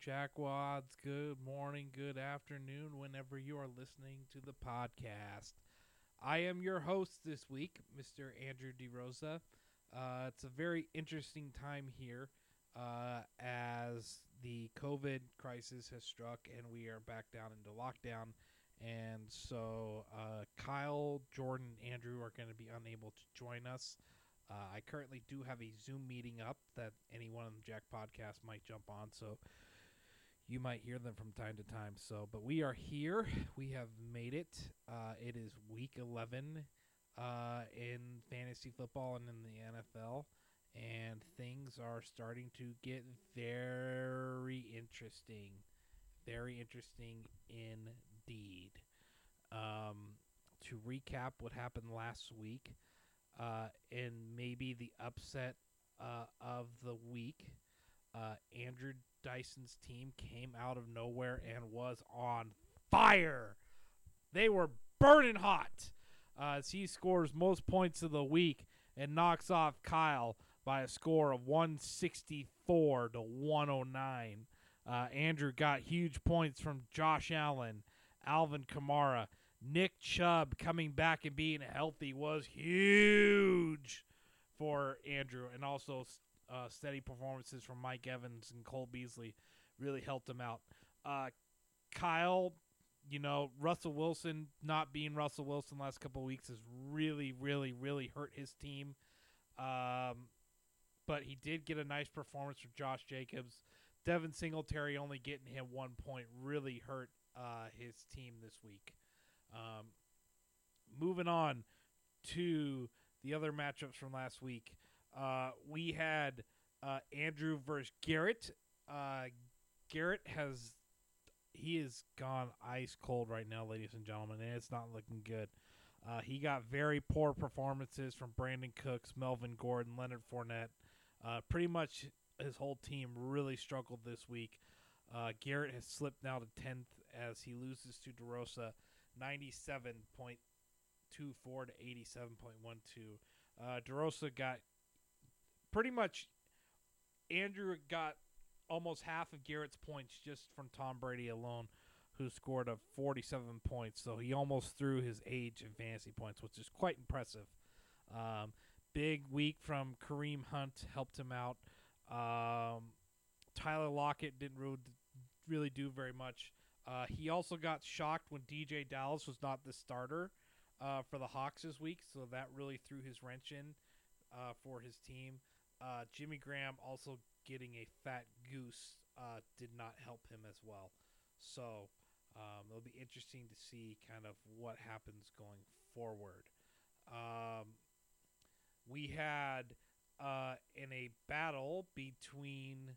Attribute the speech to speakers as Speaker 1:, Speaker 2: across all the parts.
Speaker 1: Jackwads. Good morning, good afternoon, whenever you are listening to the podcast. I am your host this week, Mr. Andrew DeRosa. Uh, it's a very interesting time here uh, as the COVID crisis has struck and we are back down into lockdown. And so uh, Kyle, Jordan, Andrew are going to be unable to join us. Uh, I currently do have a Zoom meeting up that anyone on the Jack podcast might jump on, so you might hear them from time to time. So, but we are here. We have made it. Uh, it is week 11 uh, in fantasy football and in the NFL, and things are starting to get very interesting. Very interesting indeed. Um, to recap what happened last week uh, and maybe the upset uh, of the week. Uh, Andrew Dyson's team came out of nowhere and was on fire. They were burning hot. Uh, as he scores most points of the week and knocks off Kyle by a score of 164 to 109. Uh, Andrew got huge points from Josh Allen, Alvin Kamara, Nick Chubb coming back and being healthy was huge for Andrew, and also uh, steady performances from Mike Evans and Cole Beasley really helped him out. Uh, Kyle, you know, Russell Wilson not being Russell Wilson last couple weeks has really, really, really hurt his team. Um, but he did get a nice performance from Josh Jacobs. Devin Singletary only getting him one point really hurt uh, his team this week. Um, moving on to the other matchups from last week, uh, we had uh, Andrew versus Garrett. Uh, Garrett has he is gone ice cold right now, ladies and gentlemen, and it's not looking good. Uh, he got very poor performances from Brandin Cooks, Melvin Gordon, Leonard Fournette. Uh, pretty much his whole team really struggled this week. Uh, Garrett has slipped now to 10th as he loses to DeRosa 97.24 to 87.12. Uh, DeRosa got pretty much, Andrew got almost half of Garrett's points just from Tom Brady alone, who scored a 47 points. So he almost threw his age in fantasy points, which is quite impressive. Um, big week from Kareem Hunt helped him out. Um, Tyler Lockett didn't really, really do very much. Uh, he also got shocked when DeeJay Dallas was not the starter uh, for the Hawks this week, so that really threw his wrench in uh, for his team. Uh, Jimmy Graham also getting a fat goose uh, did not help him as well. So um, it'll be interesting to see kind of what happens going forward. Um, we had uh, in a battle between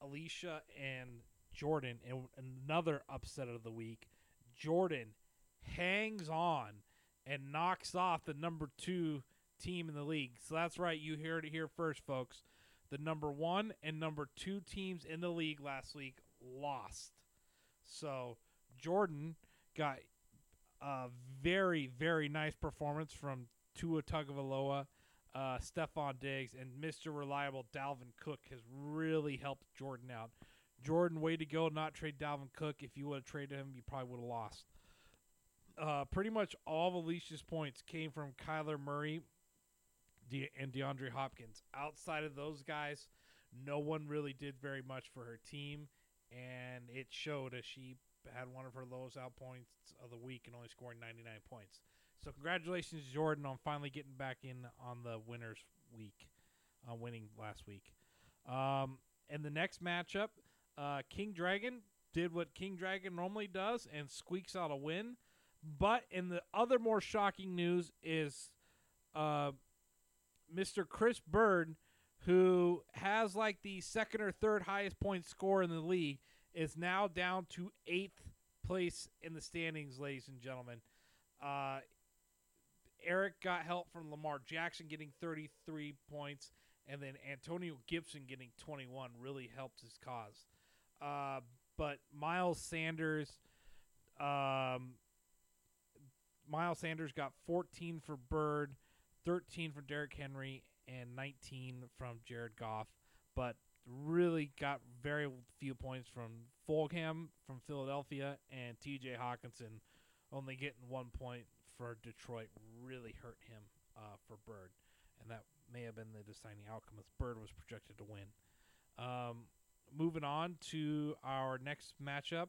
Speaker 1: Alicia and Jordan and another upset of the week. Jordan hangs on and knocks off the number two team in the league. So that's right, you heard it here first, folks. The number one and number two teams in the league last week lost. So Jordan got a very, very nice performance from Tua Tagovailoa, uh, Stefon Diggs, and Mr. Reliable Dalvin Cook has really helped Jordan out. Jordan, way to go! Not trade Dalvin Cook. If you would have traded him, you probably would have lost. Uh, pretty much all of Alicia's points came from Kyler Murray De- and DeAndre Hopkins. Outside of those guys, no one really did very much for her team, and it showed as she had one of her lowest out points of the week and only scoring 99 points. So congratulations, Jordan, on finally getting back in on the winners week, uh, winning last week. Um, and the next matchup, uh, King Dragon did what King Dragon normally does and squeaks out a win. But in the other more shocking news is uh, Mr. Chris Bird, who has like the second or third highest point score in the league, is now down to eighth place in the standings, ladies and gentlemen. Uh, Eric got help from Lamar Jackson getting 33 points, and then Antonio Gibson getting 21 really helped his cause. Uh, but Miles Sanders, um, Miles Sanders got 14 for Bird, 13 from Derrick Henry, and 19 from Jared Goff. But really got very few points from Fulgham from Philadelphia and T.J. Hockenson only getting one point for Detroit really hurt him uh, for Bird, and that may have been the deciding outcome as Bird was projected to win. Um, moving on to our next matchup,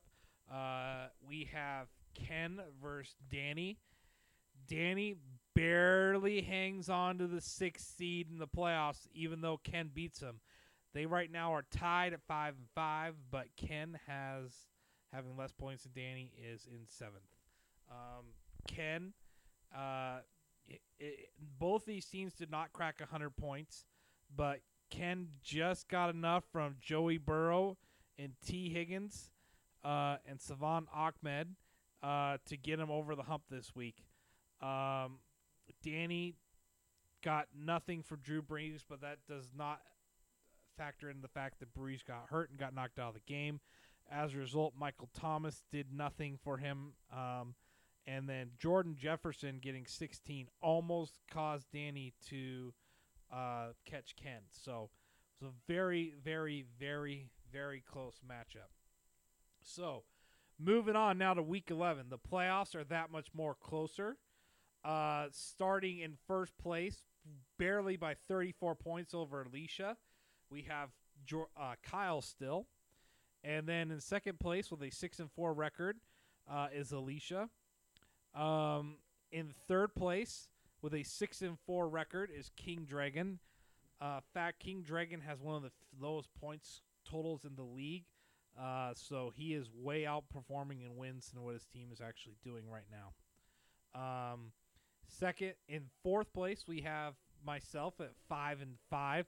Speaker 1: uh, we have Ken versus Danny. Danny barely hangs on to the sixth seed in the playoffs, even though Ken beats him. They right now are tied at five and five, but Ken has having less points than Danny is in seventh. Um, Ken, uh, it, it, both these teams did not crack hundred points, but Ken just got enough from Joey Burrow and Tee Higgins uh, and Salvon Ahmed uh, to get him over the hump this week. Um, Danny got nothing for Drew Brees, but that does not factor in the fact that Brees got hurt and got knocked out of the game. As a result, Michael Thomas did nothing for him. Um, and then Jordan Jefferson getting 16 almost caused Danny to uh, catch Ken. So it was a very, very, very, very close matchup. So moving on now to week 11. The playoffs are that much more closer. Uh, starting in first place, barely by 34 points over Alicia, we have uh, Kyle still. And then in second place with a 6 and 4 record uh, is Alicia. Um, in third place with a 6 and 4 record is King Dragon. Uh, fact, King Dragon has one of the f- lowest points totals in the league. Uh, so he is way outperforming in wins than what his team is actually doing right now. Um, second, in fourth place, we have myself at five and five.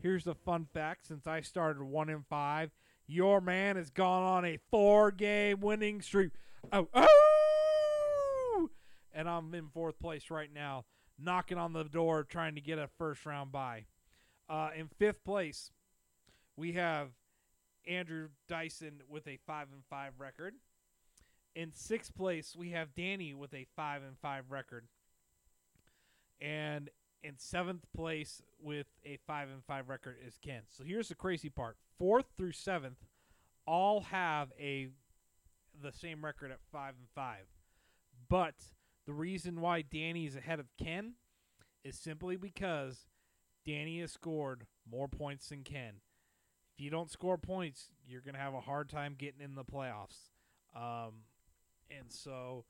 Speaker 1: Here's the fun fact: since I started one and five, your man has gone on a four-game winning streak. Oh, oh! And I'm in fourth place right now, knocking on the door, trying to get a first-round bye. Uh, in fifth place, we have Andrew Dyson with a five and five record. In sixth place, we have Danny with a five and five record. And in seventh place with a five and five record is Ken. So here's the crazy part: fourth through seventh all have a the same record at five and five. But the reason why Danny is ahead of Ken is simply because Danny has scored more points than Ken. If you don't score points, you're to have a hard time getting in the playoffs. Um, and so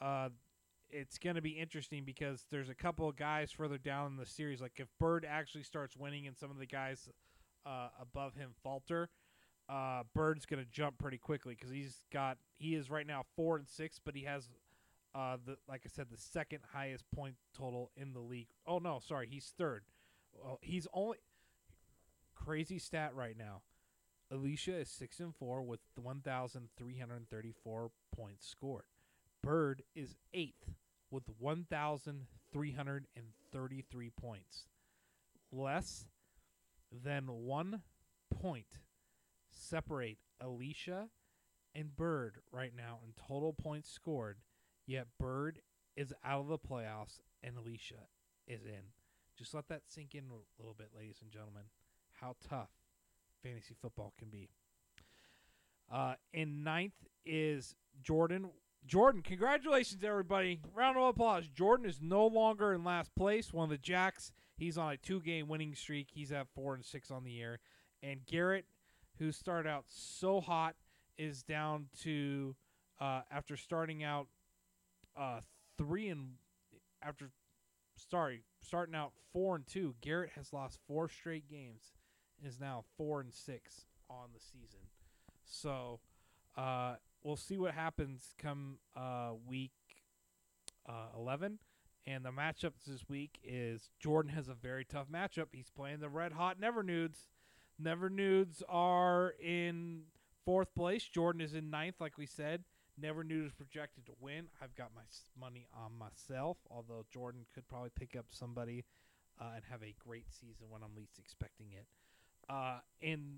Speaker 1: uh, it's going to be interesting because there's a couple of guys further down in the series. Like if Bird actually starts winning and some of the guys uh, above him falter, uh, Bird's going to jump pretty quickly because he's got he is right now four and six, but he has uh, the like I said the second highest point total in the league. Oh no, sorry, he's third. He's only crazy stat right now. Alicia is six and four with one thousand three hundred thirty-four points scored. Bird is eighth with one thousand three hundred and thirty-three points. Less than one point separate Alicia and Bird right now in total points scored. Yet Bird is out of the playoffs and Alicia is in. Just let that sink in a little bit, ladies and gentlemen. How tough fantasy football can be. Uh, in ninth is Jordan. Jordan, congratulations, everybody. Round of applause. Jordan is no longer in last place. One of the Jacks. He's on a two game winning streak. He's at four and six on the year. And Garrett, who started out so hot, is down to uh, after starting out uh, three and after sorry starting out four and two. Garrett has lost four straight games and is now four and six on the season. So uh, we'll see what happens come uh, week uh, 11. And the matchups this week is Jordan has a very tough matchup. He's playing the red hot Never Nudes. Never Nudes are in fourth place. Jordan is in ninth, like we said. Never Nudes projected to win. I've got my money on myself, although Jordan could probably pick up somebody uh, and have a great season when I'm least expecting it. Uh, in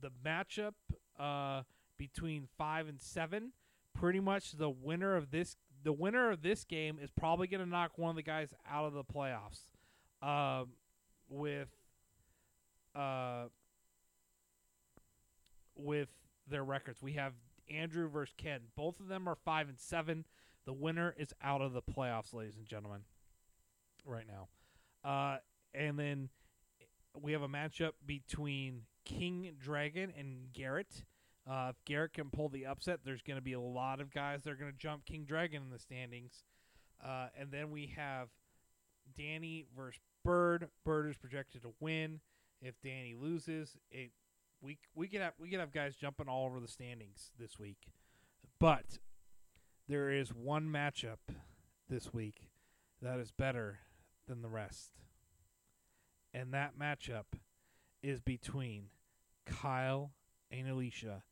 Speaker 1: the matchup uh, between five and seven, pretty much the winner of this the winner of this game is probably going to knock one of the guys out of the playoffs. Um, with uh, with their records. We have Andrew versus Ken. Both of them are five and seven. The winner is out of the playoffs, ladies and gentlemen. Right now, uh, and then we have a matchup between King Dragon and Garrett. Uh, if Garrett can pull the upset, there's going to be a lot of guys that are going to jump King Dragon in the standings. Uh, and then we have Danny versus Bird. Bird is projected to win. If Danny loses, it we we could have we could have guys jumping all over the standings this week. But there is one matchup this week that is better than the rest. And that matchup is between Kyle and Alicia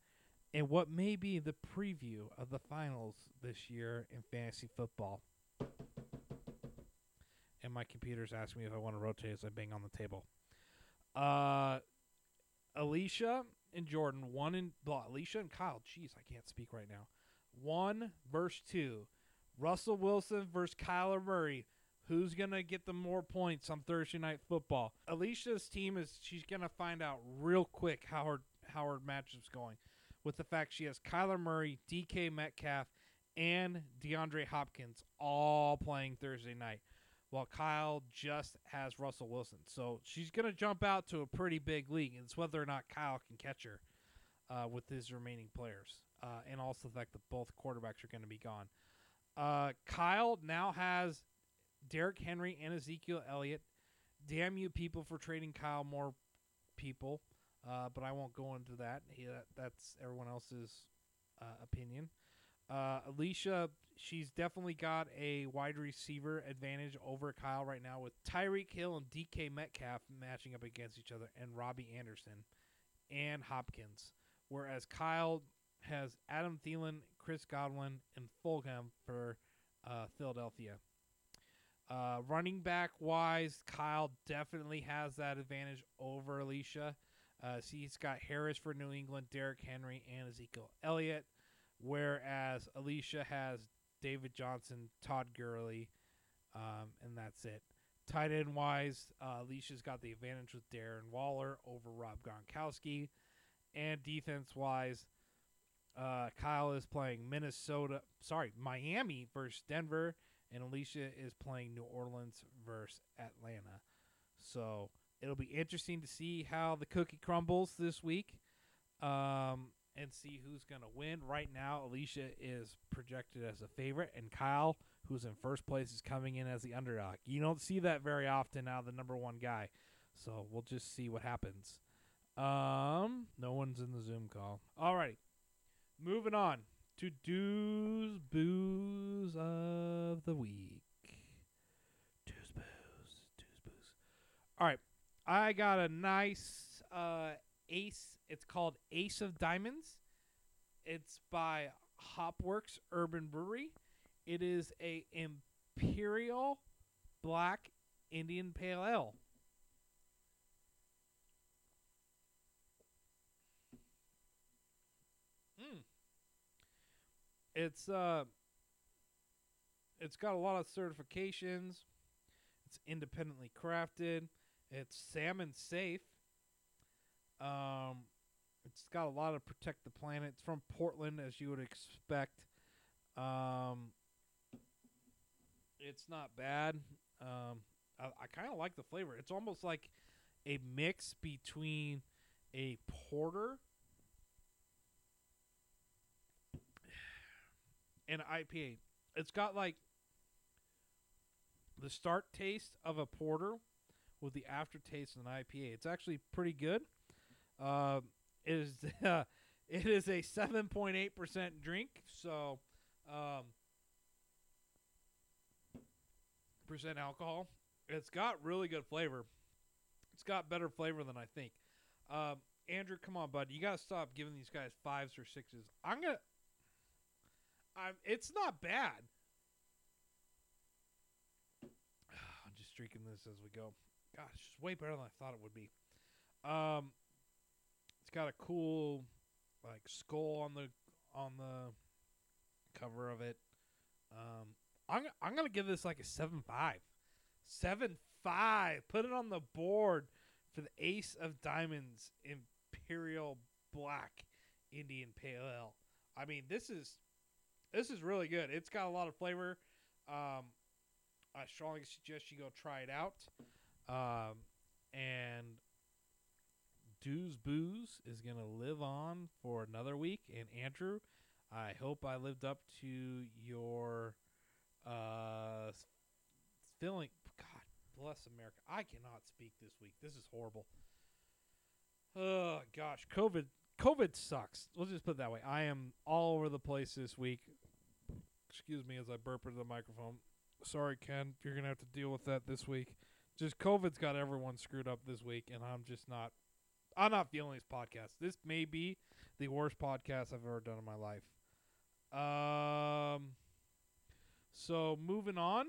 Speaker 1: in what may be the preview of the finals this year in fantasy football. And my computer's asking me if I want to rotate as I bang on the table. Uh, Alicia and Jordan, one in well, Alicia and Kyle. Jeez, I can't speak right now. One verse two. Russell Wilson versus Kyler Murray. Who's gonna get the more points on Thursday night football? Alicia's team is she's gonna find out real quick how her how her matchup's going, with the fact she has Kyler Murray, DK Metcalf, and DeAndre Hopkins all playing Thursday night, while Kyle just has Russell Wilson. So she's gonna jump out to a pretty big league. It's whether or not Kyle can catch her uh, with his remaining players, uh, and also the fact that both quarterbacks are going to be gone. Uh, Kyle now has Derrick Henry and Ezekiel Elliott. Damn you people for trading Kyle more people, uh, but I won't go into that. He, that that's everyone else's uh, opinion. Uh, Alicia, she's definitely got a wide receiver advantage over Kyle right now with Tyreek Hill and DK Metcalf matching up against each other, and Robbie Anderson and Hopkins. Whereas Kyle has Adam Thielen, Chris Godwin, and Fulgham for uh, Philadelphia. Uh, running back wise, Kyle definitely has that advantage over Alicia. Uh, he's got Harris for New England, Derrick Henry, and Ezekiel Elliott, whereas Alicia has David Johnson, Todd Gurley, um, and that's it. Tight end wise, uh, Alicia's got the advantage with Darren Waller over Rob Gronkowski, and defense wise, uh, Kyle is playing Minnesota, sorry, Miami versus Denver and Alicia is playing New Orleans versus Atlanta. So it'll be interesting to see how the cookie crumbles this week, um, and see who's gonna win. Right now, Alicia is projected as a favorite, and Kyle, who's in first place, is coming in as the underdog. You don't see that very often now, the number one guy. So we'll just see what happens. Um, no one's in the Zoom call. Alrighty, moving on to do's booze of the week. Do's booze, do's booze. All right, I got a nice uh, ace. It's called Ace of Diamonds. It's by Hopworks Urban Brewery. It is a imperial black Indian pale ale. Mm. It's uh it's got a lot of certifications. It's independently crafted. It's salmon safe. Um it's got a lot of protect the planet. It's from Portland as you would expect. Um it's not bad. Um I, I kind of like the flavor. It's almost like a mix between a porter and IPA. It's got like the start taste of a porter with the aftertaste of an IPA. It's actually pretty good. Uh, it is uh, it is a seven point eight percent drink, so um, percent alcohol. It's got really good flavor. It's got better flavor than I think. Um, Andrew, come on, bud. You gotta stop giving these guys fives or sixes. I'm gonna I'm, it's not bad. I'm just drinking this as we go. Gosh, it's way better than I thought it would be. Um, it's got a cool like skull on the on the cover of it. Um, I'm I'm gonna give this like a seven five, seven five. Put it on the board for the Ace of Diamonds Imperial Black. Indian Pale Ale. I mean, this is this is really good. It's got a lot of flavor. Um, I strongly suggest you go try it out. Um, and Dew's Booze is going to live on for another week. And Andrew, I hope I lived up to your uh, feeling. God bless America. I cannot speak this week. This is horrible. Oh gosh, COVID. COVID sucks. Let's just put it that way. I am all over the place this week. Excuse me as I burp into the microphone. Sorry, Ken. You're gonna have to deal with that this week. Just COVID's got everyone screwed up this week, and I'm just not. I'm not feeling this podcast. This may be the worst podcast I've ever done in my life. Um. So moving on,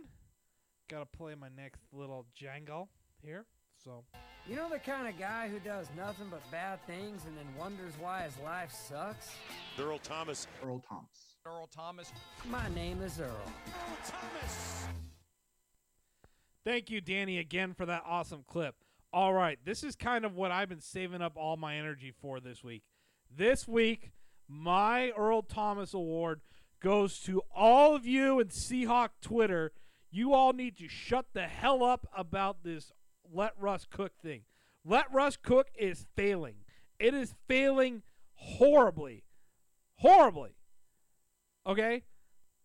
Speaker 1: gotta play my next little jangle here. So
Speaker 2: You know the kind of guy who does nothing but bad things and then wonders why his life sucks?
Speaker 3: Earl Thomas.
Speaker 4: Earl Thomas.
Speaker 5: Earl Thomas.
Speaker 2: My name is Earl.
Speaker 3: Earl Thomas.
Speaker 1: Thank you, Danny, again for that awesome clip. All right, this is kind of what I've been saving up all my energy for this week. This week, my Earl Thomas Award goes to all of you in Seahawk Twitter. You all need to shut the hell up about this let Russ cook thing. Let Russ cook is failing. It is failing horribly. Horribly. Okay?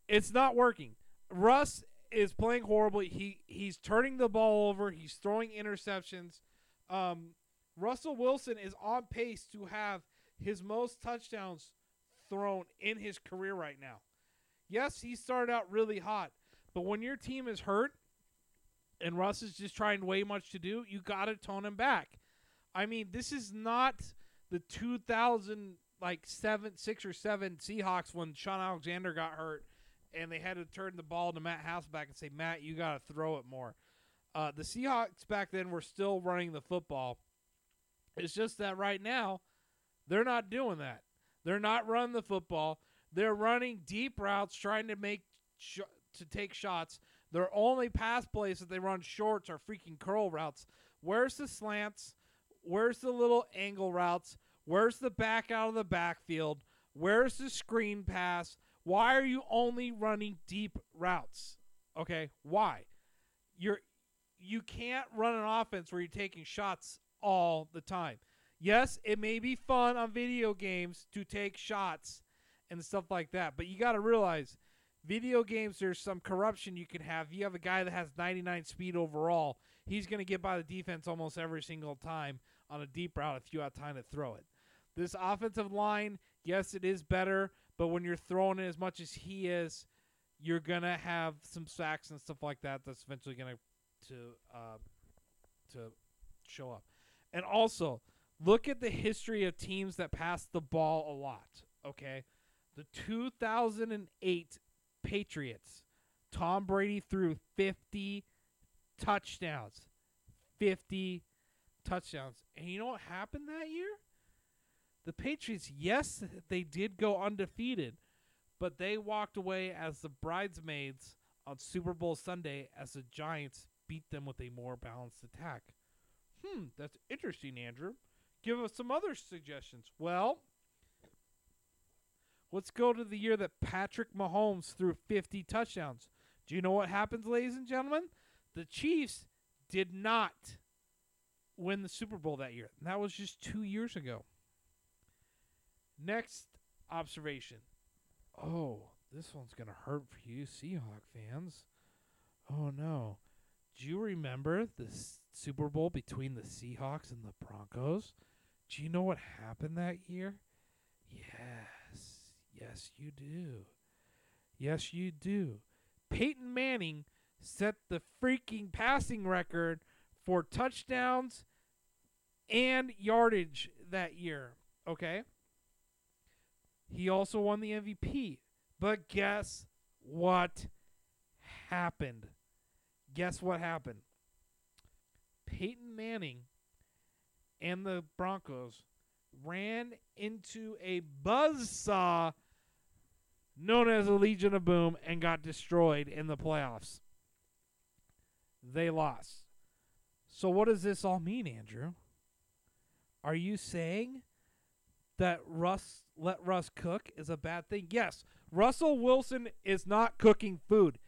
Speaker 1: It's not working. Russ is playing horribly. He he's turning the ball over. He's throwing interceptions. Um, Russell Wilson is on pace to have his most touchdowns thrown in his career right now. Yes, he started out really hot, but when your team is hurt and Russ is just trying way much to do, you got to tone him back. I mean, this is not the 2000 like seven, six or seven Seahawks when Shaun Alexander got hurt and they had to turn the ball to Matt Hasselbeck and say, Matt, you got to throw it more. Uh, the Seahawks back then were still running the football. It's just that right now, they're not doing that. They're not running the football. They're running deep routes, trying to make sh- to take shots. Their only pass plays that they run shorts are freaking curl routes. Where's the slants? Where's the little angle routes? Where's the back out of the backfield? Where's the screen pass? Why are you only running deep routes? Okay, why? You're you can't run an offense where you're taking shots all the time. Yes, it may be fun on video games to take shots and stuff like that, but you got to realize video games there's some corruption you can have. You have a guy that has 99 speed overall, he's going to get by the defense almost every single time on a deep route if you have time to throw it. This offensive line, yes, it is better, but when you're throwing it as much as he is, you're gonna have some sacks and stuff like that. That's eventually gonna to uh, to show up. And also, look at the history of teams that pass the ball a lot. Okay, the 2008 Patriots, Tom Brady threw 50 touchdowns, 50 touchdowns, and you know what happened that year? The Patriots, yes, they did go undefeated, but they walked away as the bridesmaids on Super Bowl Sunday as the Giants beat them with a more balanced attack. Hmm, that's interesting, Andrew. Give us some other suggestions. Well, let's go to the year that Patrick Mahomes threw 50 touchdowns. Do you know what happens, ladies and gentlemen? The Chiefs did not win the Super Bowl that year. That was just two years ago. Next observation. Oh, this one's going to hurt for you, Seahawk fans. Oh, no. Do you remember the Super Bowl between the Seahawks and the Broncos? Do you know what happened that year? Yes. Yes, you do. Yes, you do. Peyton Manning set the freaking passing record for touchdowns and yardage that year. Okay? He also won the MVP. But guess what happened? Guess what happened? Peyton Manning and the Broncos ran into a buzzsaw known as the Legion of Boom and got destroyed in the playoffs. They lost. So, what does this all mean, Andrew? Are you saying that Russ let Russ cook is a bad thing. Yes, Russell Wilson is not cooking food.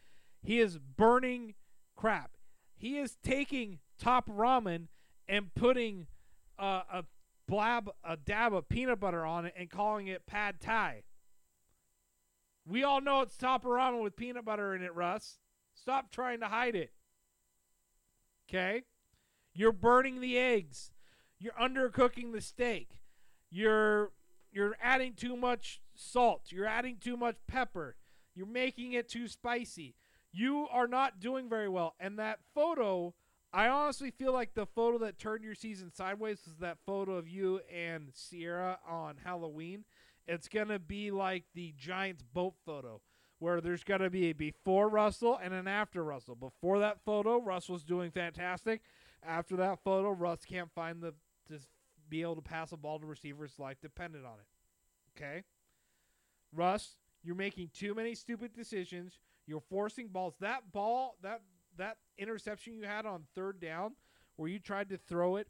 Speaker 1: He is burning crap. He is taking top ramen and putting uh, a blab a dab of peanut butter on it and calling it pad thai. We all know it's top ramen with peanut butter in it, Russ. Stop trying to hide it. Okay? You're burning the eggs. You're undercooking the steak. You're you're adding too much salt. You're adding too much pepper. You're making it too spicy. You are not doing very well. And that photo, I honestly feel like the photo that turned your season sideways was that photo of you and Ciara on Halloween. It's going to be like the Giants boat photo where there's going to be a before Russell and an after Russell. Before that photo, Russ was doing fantastic. After that photo, Russ can't find the be able to pass a ball to receivers like dependent on it. Okay? Russ, you're making too many stupid decisions. You're forcing balls. That ball, that that interception you had on third down where you tried to throw it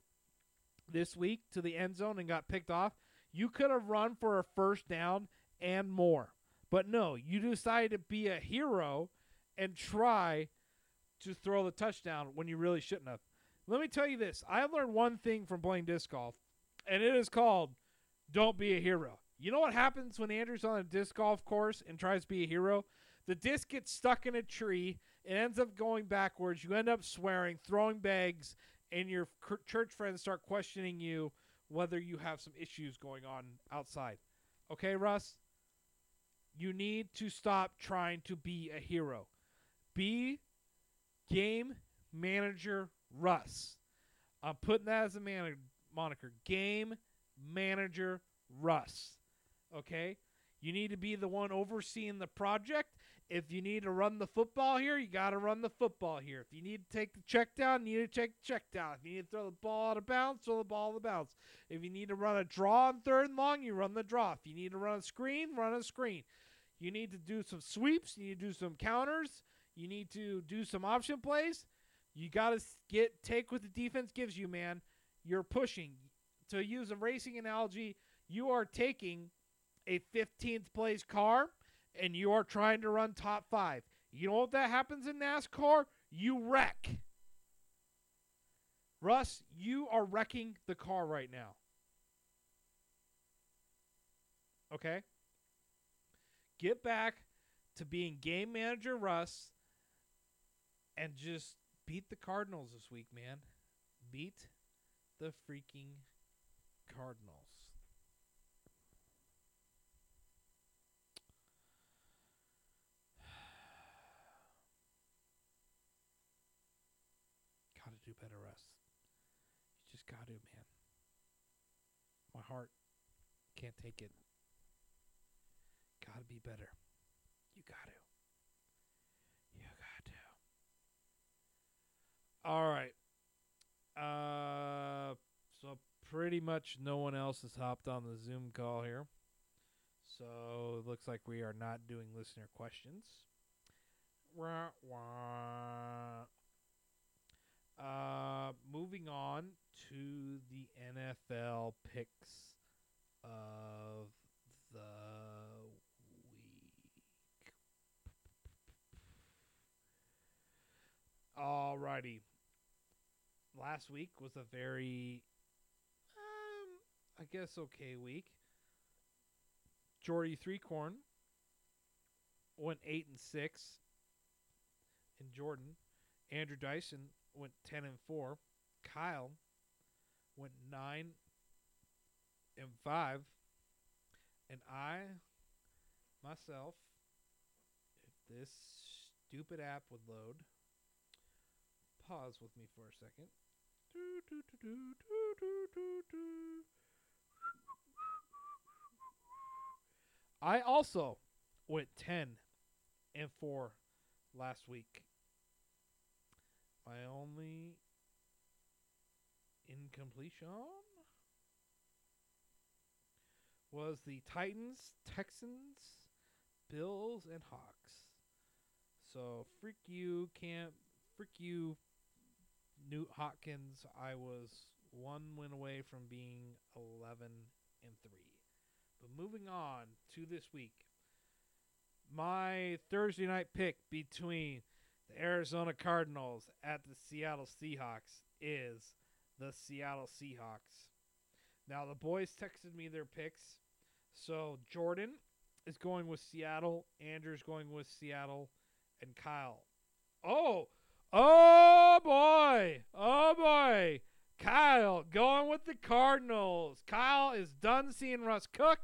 Speaker 1: this week to the end zone and got picked off, you could have run for a first down and more. But no, you decided to be a hero and try to throw the touchdown when you really shouldn't have. Let me tell you this. I learned one thing from playing disc golf, and it is called don't be a hero. You know what happens when Andrew's on a disc golf course and tries to be a hero? The disc gets stuck in a tree. It ends up going backwards. You end up swearing, throwing bags, and your church friends start questioning you whether you have some issues going on outside. Okay, Russ? You need to stop trying to be a hero. Be game manager Russ. I'm putting that as a man- moniker. Game manager Russ. Okay? You need to be the one overseeing the project. If you need to run the football here, you got to run the football here. If you need to take the check down, you need to take the check down. If you need to throw the ball out of bounds, throw the ball out of bounds. If you need to run a draw on third and long, you run the draw. If you need to run a screen, run a screen. You need to do some sweeps. You need to do some counters. You need to do some option plays. You got to get take what the defense gives you, man. You're pushing. To use a racing analogy, you are taking a 15th place car and you are trying to run top five. You know what that happens in NASCAR? You wreck. Russ, you are wrecking the car right now. Okay? Get back to being game manager Russ and just beat the Cardinals this week, man. Beat the freaking Cardinals. Gotta do better, Russ. You just gotta, man. My heart can't take it. Gotta be better. You gotta. You gotta. All right. Uh, pretty much no one else has hopped on the Zoom call here. So it looks like we are not doing listener questions. Wah, wah. Uh, moving on to the NFL picks of the week. Alrighty. Last week was a very, I guess, okay week. Jordy Threecorn went eight and six. And Jordan, Andrew Dyson went ten and four. Kyle went nine and five. And I, myself, if this stupid app would load, pause with me for a second. Do, do, do, I also went 10 and 4 last week. My only incompletion was the Titans, Texans, Bills, and Hawks. So freak you, can't freak you, Nuk Hopkins. I was one win away from being 11 and 3. But moving on to this week, my Thursday night pick between the Arizona Cardinals at the Seattle Seahawks is the Seattle Seahawks. Now, the boys texted me their picks. So, Jordan is going with Seattle, Andrew's going with Seattle, and Kyle. Oh, oh boy, oh boy. Kyle going with the Cardinals. Kyle is done seeing Russ cook.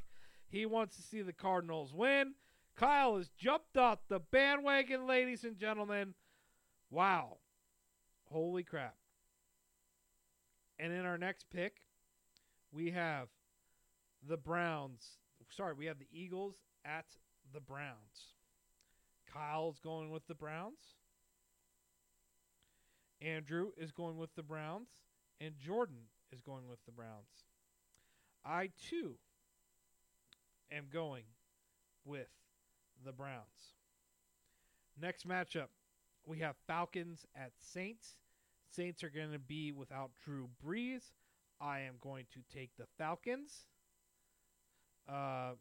Speaker 1: He wants to see the Cardinals win. Kyle has jumped off the bandwagon, ladies and gentlemen. Wow. Holy crap. And in our next pick, we have the Browns. Sorry, we have the Eagles at the Browns. Kyle's going with the Browns. Andrew is going with the Browns. And Jordan is going with the Browns. I, too, am going with the Browns. Next matchup, we have Falcons at Saints. Saints are going to be without Drew Brees. I am going to take the Falcons. Uh,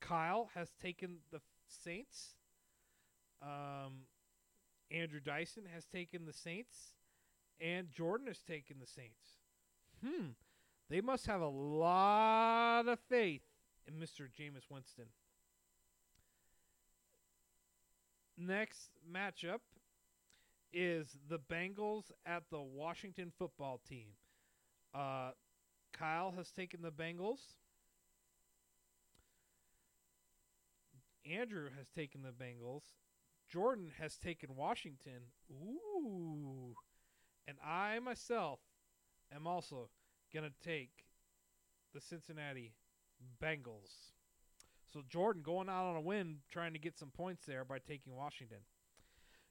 Speaker 1: Kyle has taken the Saints. Um, Andrew Dyson has taken the Saints. And Jordan has taken the Saints. Hmm. They must have a lot of faith in Mr. Jameis Winston. Next matchup is the Bengals at the Washington football team. Uh, Kyle has taken the Bengals. Andrew has taken the Bengals. Jordan has taken Washington. Ooh. And I myself am also going to take the Cincinnati Bengals. So Jordan going out on a win, trying to get some points there by taking Washington.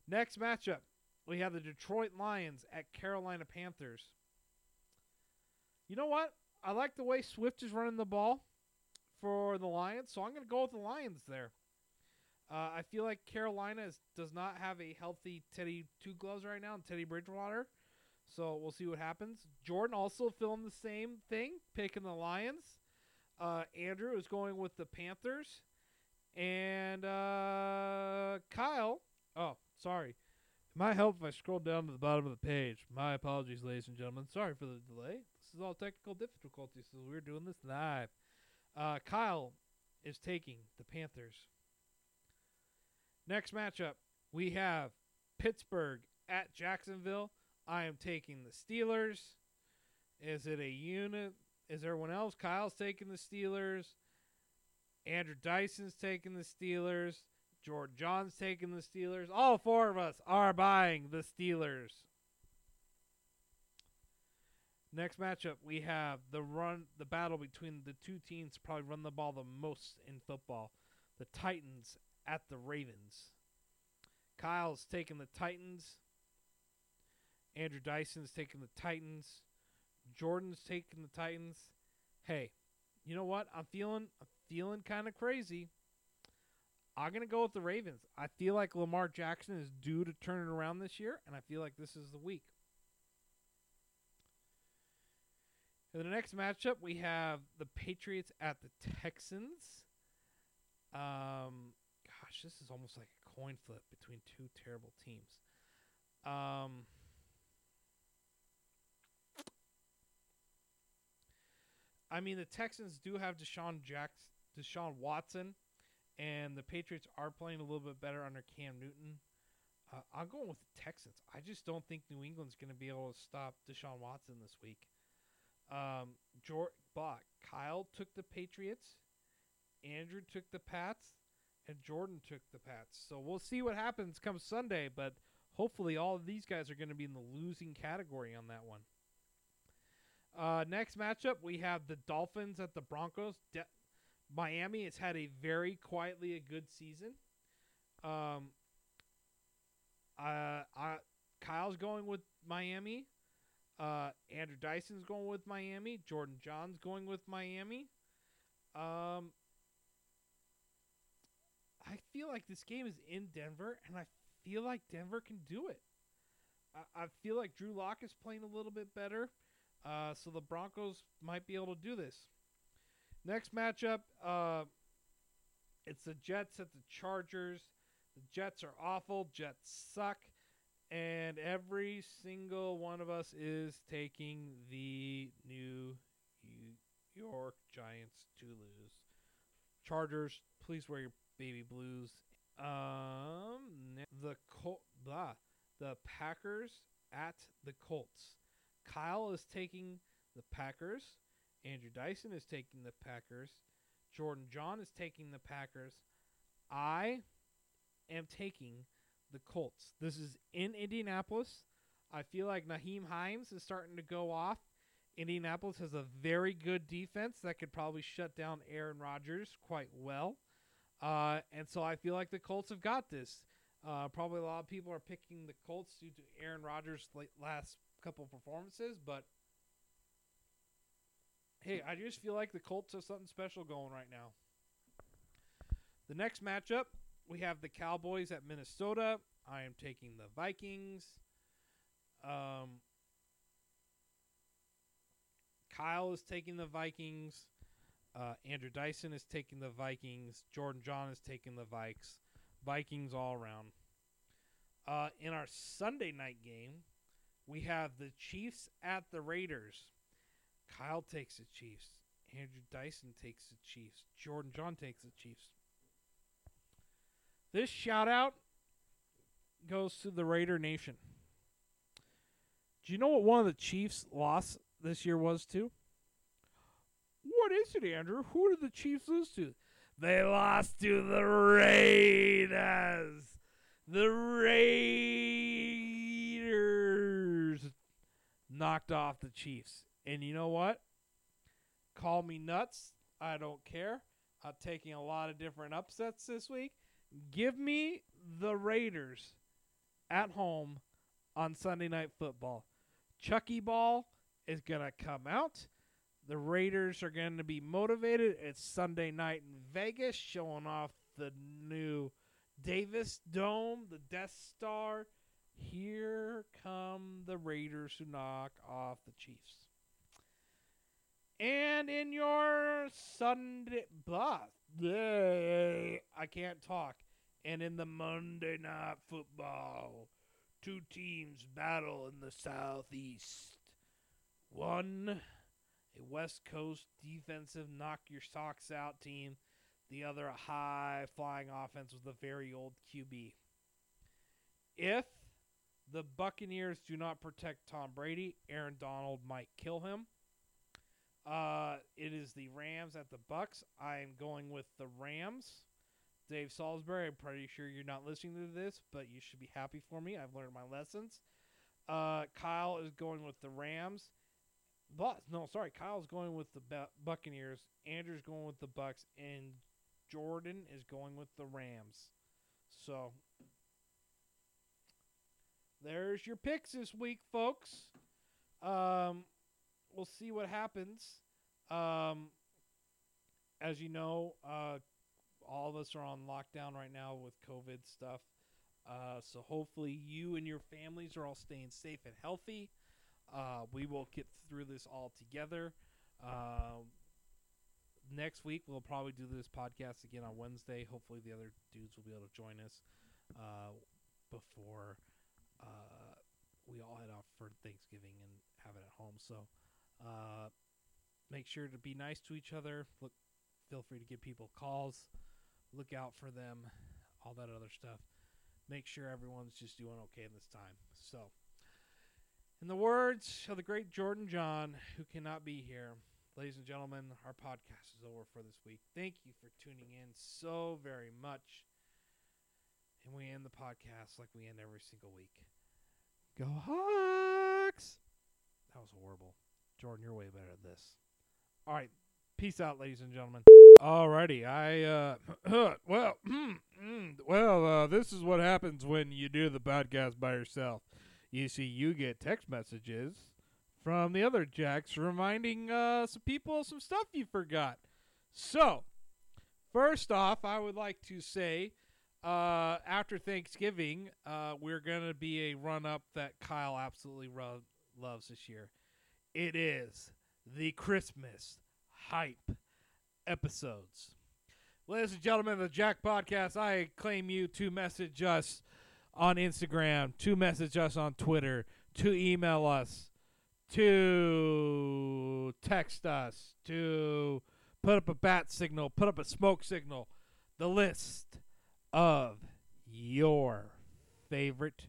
Speaker 1: Next matchup, we have the Detroit Lions at Carolina Panthers. You know what? I like the way Swift is running the ball for the Lions, so I'm going to go with the Lions there. Uh, I feel like Carolina is, does not have a healthy Teddy Two Gloves right now, and Teddy Bridgewater. So we'll see what happens. Jordan also filmed the same thing, picking the Lions. Uh, Andrew is going with the Panthers. And uh, Kyle. Oh, sorry. It might help if I scroll down to the bottom of the page. My apologies, ladies and gentlemen. Sorry for the delay. This is all technical difficulties, so we're doing this live. Uh, Kyle is taking the Panthers. Next matchup, we have Pittsburgh at Jacksonville. I am taking the Steelers. Is it a unit? Is everyone else? Kyle's taking the Steelers. Andrew Dyson's taking the Steelers. George John's taking the Steelers. All four of us are buying the Steelers. Next matchup, we have the run, the battle between the two teams probably run the ball the most in football. The Titans at the Ravens. Kyle's taking the Titans. Andrew Dyson's taking the Titans. Jordan's taking the Titans. Hey, you know what? I'm feeling I'm feeling kind of crazy. I'm gonna go with the Ravens. I feel like Lamar Jackson is due to turn it around this year, and I feel like this is the week. In the next matchup, we have the Patriots at the Texans. Um, gosh, this is almost like a coin flip between two terrible teams. Um, I mean, the Texans do have Deshaun Jackson, Deshaun Watson, and the Patriots are playing a little bit better under Cam Newton. Uh, I'm going with the Texans. I just don't think New England's going to be able to stop Deshaun Watson this week. Um, George, Bach, Kyle took the Patriots, Andrew took the Pats, and Jordan took the Pats. So we'll see what happens come Sunday, but hopefully all of these guys are going to be in the losing category on that one. Uh, next matchup, we have the Dolphins at the Broncos. De- Miami has had a very quietly a good season. Um, uh, I, Kyle's going with Miami. Uh, Andrew Dyson's going with Miami. Jordan John's going with Miami. Um, feel like this game is in Denver, and I feel like Denver can do it. I, I feel like Drew Lock is playing a little bit better. Uh, so the Broncos might be able to do this. Next matchup, uh, it's the Jets at the Chargers. The Jets are awful. Jets suck. And every single one of us is taking the New York Giants to lose. Chargers, please wear your baby blues. Um, the Col- blah, the Packers at the Colts. Kyle is taking the Packers. Andrew Dyson is taking the Packers. Jordan John is taking the Packers. I am taking the Colts. This is in Indianapolis. I feel like Nyheim Hines is starting to go off. Indianapolis has a very good defense that could probably shut down Aaron Rodgers quite well. Uh, and so I feel like the Colts have got this. Uh, probably a lot of people are picking the Colts due to Aaron Rodgers' last couple performances, but hey, I just feel like the Colts have something special going right now. The next matchup, we have the Cowboys at Minnesota. I am taking the Vikings. Um, Kyle is taking the Vikings. Uh, Andrew Dyson is taking the Vikings. Jordan John is taking the Vikes. Vikings all around. Uh, in our Sunday night game, we have the Chiefs at the Raiders. Kyle takes the Chiefs. Andrew Dyson takes the Chiefs. Jordan John takes the Chiefs. This shout out goes to the Raider Nation. Do you know what one of the Chiefs' loss this year was to? What is it, Andrew? Who did the Chiefs lose to? They lost to the Raiders. The Raiders knocked off the Chiefs. And you know what? Call me nuts. I don't care. I'm taking a lot of different upsets this week. Give me the Raiders at home on Sunday Night Football. Chucky Ball is going to come out. The Raiders are going to be motivated. It's Sunday night in Vegas, showing off the new Davis Dome, the Death Star. Here come the Raiders who knock off the Chiefs. And in your Sunday, bleh, I can't talk. And in the Monday Night Football, two teams battle in the Southeast. One, a West Coast defensive knock your socks out team. The other, a high flying offense with a very old QB. If the Buccaneers do not protect Tom Brady, Aaron Donald might kill him. Uh, it is the Rams at the Bucks. I am going with the Rams. Dave Salisbury, I'm pretty sure you're not listening to this, but you should be happy for me. I've learned my lessons. Uh, Kyle is going with the Rams. But no, sorry, Kyle's going with the Buccaneers. Andrew's going with the Bucks, and Jordan is going with the Rams. So there's your picks this week, folks. Um, we'll see what happens. Um, as you know, uh, all of us are on lockdown right now with COVID stuff. Uh, so hopefully you and your families are all staying safe and healthy. Uh, we will get through this all together. Uh, next week we'll probably do this podcast again on Wednesday. Hopefully the other dudes will be able to join us uh, before uh, we all head off for Thanksgiving and have it at home. So uh, make sure to be nice to each other. Look, feel free to give people calls. Look out for them. All that other stuff. Make sure everyone's just doing okay in this time. So, in the words of the great Jordan John, who cannot be here, ladies and gentlemen, our podcast is over for this week. Thank you for tuning in so very much. And we end the podcast like we end every single week. Go Hawks! That was horrible. Jordan, you're way better at this. All right. Peace out, ladies and gentlemen. Alrighty, I uh well well uh this is what happens when you do the podcast by yourself. You see you get text messages from the other jacks reminding uh some people some stuff you forgot. So, first off, I would like to say uh after Thanksgiving, uh we're going to be a run up that Kyle absolutely ro- loves this year. It is the Christmas hype episodes. Ladies and gentlemen of the Jack Podcast, I claim you to message us on Instagram, to message us on Twitter, to email us, to text us, to put up a bat signal, put up a smoke signal. The list of your favorite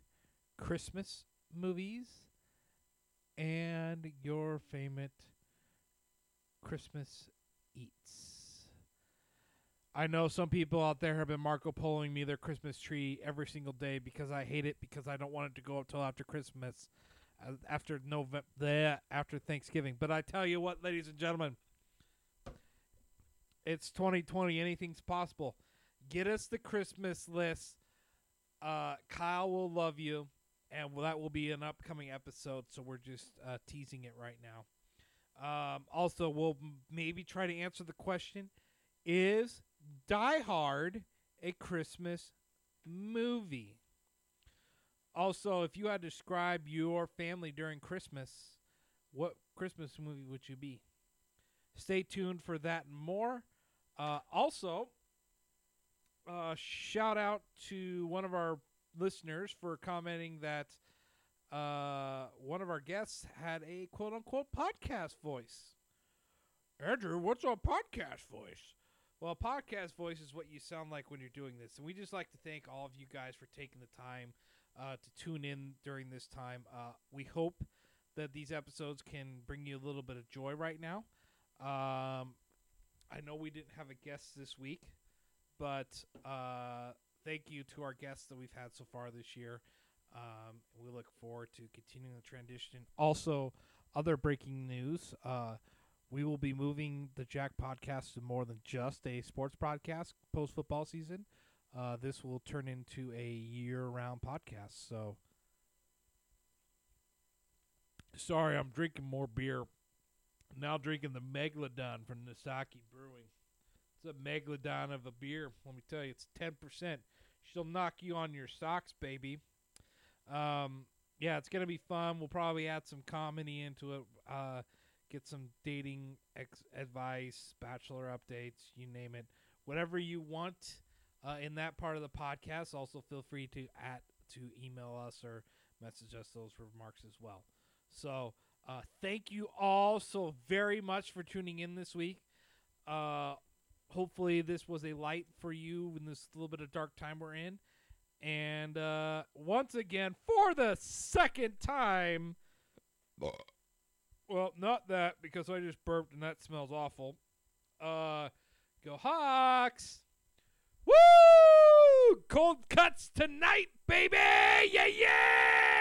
Speaker 1: Christmas movies and your favorite Christmas eats. I know some people out there have been Marco Poloing me their Christmas tree every single day because I hate it because I don't want it to go up till after Christmas, uh, after November, after Thanksgiving. But I tell you what, ladies and gentlemen, it's 2020. Anything's possible. Get us the Christmas list. Uh, Kyle will love you, and that will be an upcoming episode. So we're just uh, teasing it right now. Um, also, we'll maybe try to answer the question: Is Die Hard a Christmas movie? Also, if you had to describe your family during Christmas, what Christmas movie would you be? Stay tuned for that and more. Uh, also, uh, shout out to one of our listeners for commenting that uh, one of our guests had a quote unquote podcast voice. Andrew, what's a podcast voice? Well, podcast voice is what you sound like when you're doing this. And we just like to thank all of you guys for taking the time uh, to tune in during this time. Uh, we hope that these episodes can bring you a little bit of joy right now. Um, I know we didn't have a guest this week, but uh, thank you to our guests that we've had so far this year. Um, we look forward to continuing the transition. Also, other breaking news: uh, we will be moving the Jack podcast to more than just a sports podcast post football season. Uh, this will turn into a year round podcast. So, sorry, I'm drinking more beer. Now drinking the Megalodon from Nisaki Brewing. It's a Megalodon of a beer. Let me tell you, it's 10%. She'll knock you on your socks, baby. Um, yeah, it's gonna be fun. We'll probably add some comedy into it. Uh, get some dating ex- advice, bachelor updates, you name it, whatever you want uh, in that part of the podcast. Also, feel free to at to email us or message us those remarks as well. So, uh, thank you all so very much for tuning in this week. Uh, hopefully, this was a light for you in this little bit of dark time we're in. And uh, once again, for the second time, well, not that because I just burped and that smells awful. Uh, go Hawks! Woo! Cold cuts tonight, baby! Yeah, yeah!